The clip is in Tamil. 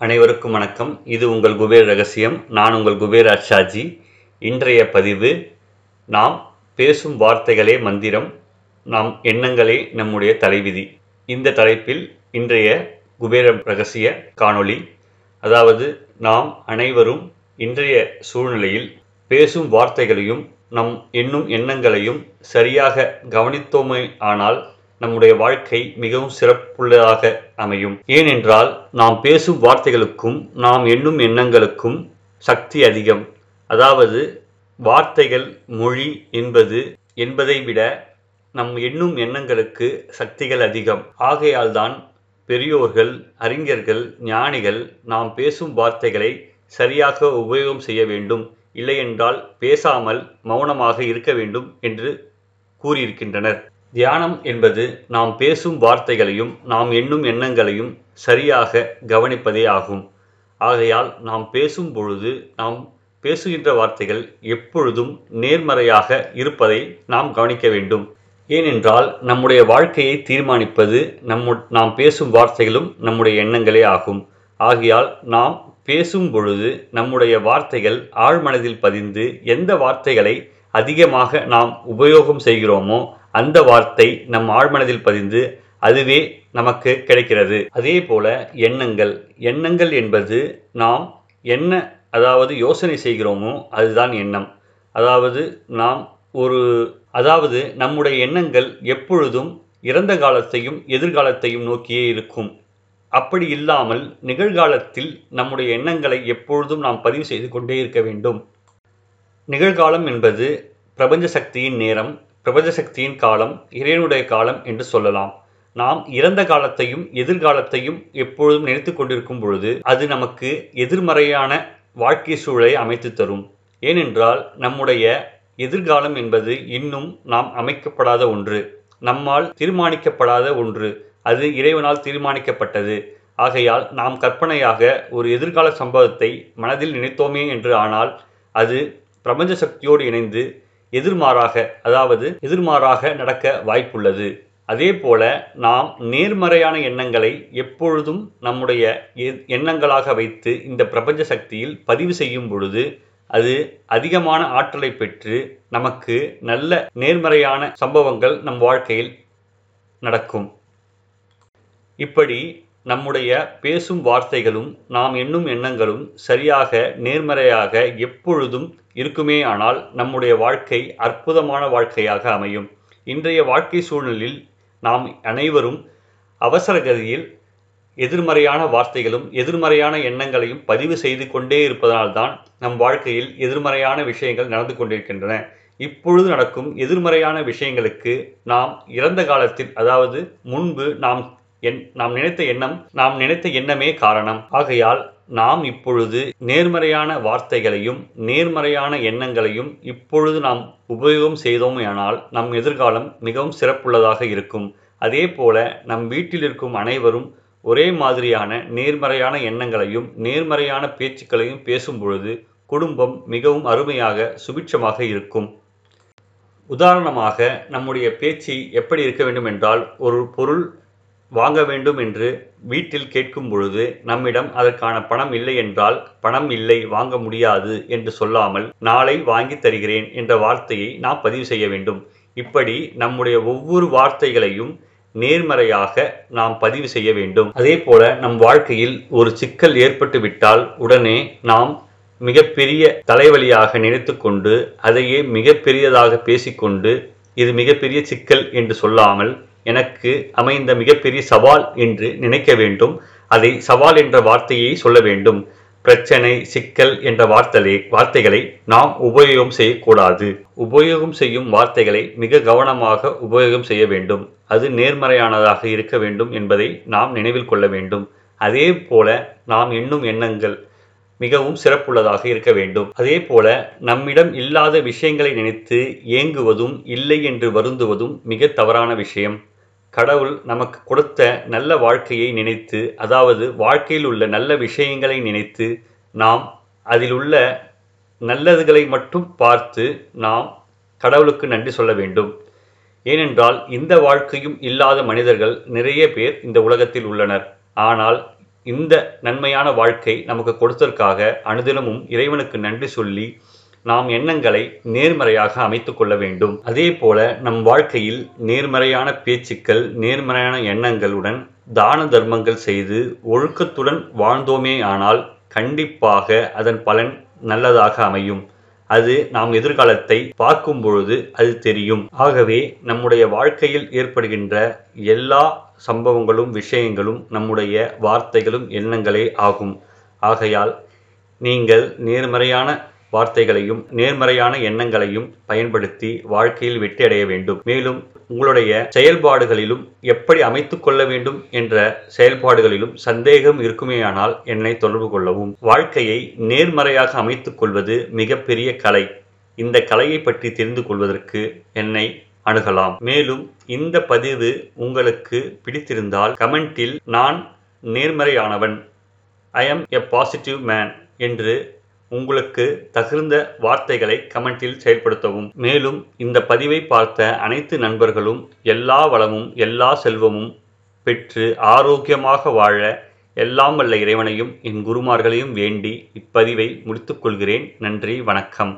அனைவருக்கும் வணக்கம். இது உங்கள் குபேர் ரகசியம். நான் உங்கள் குபேர் அச்சாஜி இன்றைய பதிவு நாம் பேசும் வார்த்தைகளே மந்திரம் நாம் எண்ணங்களே நம்முடைய தலைவிதி. இந்த தலைப்பில் இன்றைய குபேர ரகசிய காணொளி அதாவது நாம் அனைவரும் இன்றைய சூழ்நிலையில் பேசும் வார்த்தைகளையும் நம் எண்ணும் எண்ணங்களையும் சரியாக கவனித்தோமே ஆனால் நம்முடைய வாழ்க்கை மிகவும் சிறப்புள்ளதாக அமையும். ஏனென்றால் நாம் பேசும் வார்த்தைகளுக்கும் நாம் எண்ணும் எண்ணங்களுக்கும் சக்தி அதிகம். அதாவது வார்த்தைகள் மொழி என்பது என்பதை விட நம் எண்ணும் எண்ணங்களுக்கு சக்திகள் அதிகம். ஆகையால்தான் பெரியோர்கள் அறிஞர்கள் ஞானிகள் நாம் பேசும் வார்த்தைகளை சரியாக உபயோகம் செய்ய வேண்டும். இல்லையென்றால் பேசாமல் மௌனமாக இருக்க வேண்டும் என்று கூறியிருக்கின்றனர். தியானம் என்பது நாம் பேசும் வார்த்தைகளையும் நாம் எண்ணும் எண்ணங்களையும் சரியாக கவனிப்பதே ஆகும். ஆகையால் நாம் பேசும் பொழுது நாம் பேசுகின்ற வார்த்தைகள் எப்பொழுதும் நேர்மறையாக இருப்பதை நாம் கவனிக்க வேண்டும். ஏனென்றால் நம்முடைய வாழ்க்கையை தீர்மானிப்பது நம்மு நாம் பேசும் வார்த்தைகளும் நம்முடைய எண்ணங்களே ஆகும். ஆகையால் நாம் பேசும் பொழுது நம்முடைய வார்த்தைகள் ஆழ்மனதில் பதிந்து எந்த வார்த்தைகளை அதிகமாக நாம் உபயோகம் செய்கிறோமோ அந்த வார்த்தை நம் ஆழ்மனதில் பதிந்து அதுவே நமக்கு கிடைக்கிறது. அதே போல எண்ணங்கள். எண்ணங்கள் என்பது நாம் என்ன அதாவது யோசனை செய்கிறோமோ அதுதான் எண்ணம். அதாவது நாம் ஒரு அதாவது நம்முடைய எண்ணங்கள் எப்பொழுதும் இறந்த காலத்தையும் எதிர்காலத்தையும் நோக்கியே இருக்கும். அப்படி இல்லாமல் நிகழ்காலத்தில் நம்முடைய எண்ணங்களை எப்பொழுதும் நாம் பதிவு செய்து கொண்டே இருக்க வேண்டும். நிகழ்காலம் என்பது பிரபஞ்ச சக்தியின் நேரம். பிரபஞ்ச சக்தியின் காலம் இறைவனுடைய காலம் என்று சொல்லலாம். நாம் இறந்த காலத்தையும் எதிர்காலத்தையும் எப்பொழுதும் நினைத்து கொண்டிருக்கும் பொழுது அது நமக்கு எதிர்மறையான வாழ்க்கை சூழலை அமைத்து தரும். ஏனென்றால் நம்முடைய எதிர்காலம் என்பது இன்னும் நாம் அமைக்கப்படாத ஒன்று. நம்மால் தீர்மானிக்கப்படாத ஒன்று. அது இறைவனால் தீர்மானிக்கப்பட்டது. ஆகையால் நாம் கற்பனையாக ஒரு எதிர்கால சம்பவத்தை மனதில் நினைத்தோமே என்று ஆனால் அது பிரபஞ்ச சக்தியோடு இணைந்து எதிர்மாறாக அதாவது எதிர்மாறாக நடக்க வாய்ப்புள்ளது. அதே போல நாம் நேர்மறையான எண்ணங்களை எப்பொழுதும் நம்முடைய எண்ணங்களாக வைத்து இந்த பிரபஞ்ச சக்தியில் பதிவு செய்யும் பொழுது அது அதிகமான ஆற்றலை பெற்று நமக்கு நல்ல நேர்மறையான சம்பவங்கள் நம் வாழ்க்கையில் நடக்கும். இப்படி நம்முடைய பேசும் வார்த்தைகளும் நாம் எண்ணும் எண்ணங்களும் சரியாக நேர்மறையாக எப்பொழுதும் இருக்குமே ஆனால் நம்முடைய வாழ்க்கை அற்புதமான வாழ்க்கையாக அமையும். இன்றைய வாழ்க்கை சூழ்நிலையில் நாம் அனைவரும் அவசரகதியில் எதிர்மறையான வார்த்தைகளும் எதிர்மறையான எண்ணங்களையும் பதிவு செய்து கொண்டே இருப்பதனால்தான் நம் வாழ்க்கையில் எதிர்மறையான விஷயங்கள் நடந்து கொண்டிருக்கின்றன. இப்பொழுது நடக்கும் எதிர்மறையான விஷயங்களுக்கு நாம் இறந்த காலத்தில் அதாவது முன்பு நாம் என் நாம் நினைத்த எண்ணம் நாம் நினைத்த எண்ணமே காரணம். ஆகையால் நாம் இப்பொழுது நேர்மறையான வார்த்தைகளையும் நேர்மறையான எண்ணங்களையும் இப்பொழுது நாம் உபயோகம் செய்தோமேயானால் நம் எதிர்காலம் மிகவும் சிறப்புள்ளதாக இருக்கும். அதே போல நம் வீட்டில் இருக்கும் அனைவரும் ஒரே மாதிரியான நேர்மறையான எண்ணங்களையும் நேர்மறையான பேச்சுக்களையும் பேசும் பொழுது குடும்பம் மிகவும் அருமையாக சுபிட்சமாக இருக்கும். உதாரணமாக நம்முடைய பேச்சு எப்படி இருக்க வேண்டும் என்றால் ஒரு பொருள் வாங்க வேண்டும் என்று வீட்டில் கேட்கும் பொழுது நம்மிடம் அதற்கான பணம் இல்லை என்றால் பணம் இல்லை வாங்க முடியாது என்று சொல்லாமல் நாளை வாங்கி தருகிறேன் என்ற வார்த்தையை நாம் பதிவு செய்ய வேண்டும். இப்படி நம்முடைய ஒவ்வொரு வார்த்தைகளையும் நேர்மறையாக நாம் பதிவு செய்ய வேண்டும். அதே போல நம் வாழ்க்கையில் ஒரு சிக்கல் ஏற்பட்டுவிட்டால் உடனே நாம் மிகப்பெரிய தலைவலியாக நினைத்து கொண்டு அதையே மிகப்பெரியதாக பேசிக்கொண்டு இது மிகப்பெரிய சிக்கல் என்று சொல்லாமல் எனக்கு அமைந்த மிகப்பெரிய சவால் என்று நினைக்க வேண்டும். அதை சவால் என்ற வார்த்தையை சொல்ல வேண்டும். பிரச்சனை சிக்கல் என்ற வார்த்தைகளை வார்த்தைகளை நாம் உபயோகம் செய்யக்கூடாது. உபயோகம் செய்யும் வார்த்தைகளை மிக கவனமாக உபயோகம் செய்ய வேண்டும். அது நேர்மறையானதாக இருக்க வேண்டும் என்பதை நாம் நினைவில் கொள்ள வேண்டும். அதே போல நாம் எண்ணும் எண்ணங்கள் மிகவும் சிறப்புள்ளதாக இருக்க வேண்டும். அதே போல நம்மிடம் இல்லாத விஷயங்களை நினைத்து ஏங்குவதும் இல்லை என்று வருந்துவதும் மிக தவறான விஷயம். கடவுள் நமக்கு கொடுத்த நல்ல வாழ்க்கையை நினைத்து அதாவது வாழ்க்கையில் உள்ள நல்ல விஷயங்களை நினைத்து நாம் அதில் உள்ள நல்லதுகளை மட்டும் பார்த்து நாம் கடவுளுக்கு நன்றி சொல்ல வேண்டும். ஏனென்றால் இந்த வாழ்க்கையும் இல்லாத மனிதர்கள் நிறைய பேர் இந்த உலகத்தில் உள்ளனர். ஆனால் இந்த நன்மையான வாழ்க்கை நமக்கு கொடுத்ததற்காக அனுதினமும் இறைவனுக்கு நன்றி சொல்லி நாம் எண்ணங்களை நேர்மறையாக அமைத்து கொள்ள வேண்டும். அதே போல நம் வாழ்க்கையில் நேர்மறையான பேச்சுக்கள் நேர்மறையான எண்ணங்களுடன் தான தர்மங்கள் செய்து ஒழுக்கத்துடன் வாழ்ந்தோமே ஆனால் கண்டிப்பாக அதன் பலன் நல்லதாக அமையும். அது நாம் எதிர்காலத்தை பார்க்கும் பொழுது அது தெரியும். ஆகவே நம்முடைய வாழ்க்கையில் ஏற்படுகின்ற எல்லா சம்பவங்களும் விஷயங்களும் நம்முடைய வார்த்தைகளும் எண்ணங்களே ஆகும். ஆகையால் நீங்கள் நேர்மறையான வார்த்தைகளையும் நேர்மறையான எண்ணங்களையும் பயன்படுத்தி வாழ்க்கையில் வெற்றியடைய வேண்டும். மேலும் உங்களுடைய செயல்பாடுகளிலும் எப்படி அமைத்து கொள்ள வேண்டும் என்ற செயல்பாடுகளிலும் சந்தேகம் இருக்குமேயானால் என்னை தொடர்பு கொள்ளவும். வாழ்க்கையை நேர்மறையாக அமைத்துக் கொள்வது மிகப்பெரிய கலை. இந்த கலையை பற்றி தெரிந்து கொள்வதற்கு என்னை அணுகலாம். மேலும் இந்த பதிவு உங்களுக்கு பிடித்திருந்தால் கமெண்டில் நான் நேர்மறையானவன். I am a positive man என்று உங்களுக்கு தகுந்த வார்த்தைகளை கமெண்டில் செயல்படுத்தவும். மேலும் இந்த பதிவை பார்த்த அனைத்து நண்பர்களும் எல்லா வளமும் எல்லா செல்வமும் பெற்று ஆரோக்கியமாக வாழ எல்லாம் வல்ல இறைவனையும் என் குருமார்களையும் வேண்டி இப்பதிவை முடித்துக்கொள்கிறேன் நன்றி வணக்கம்.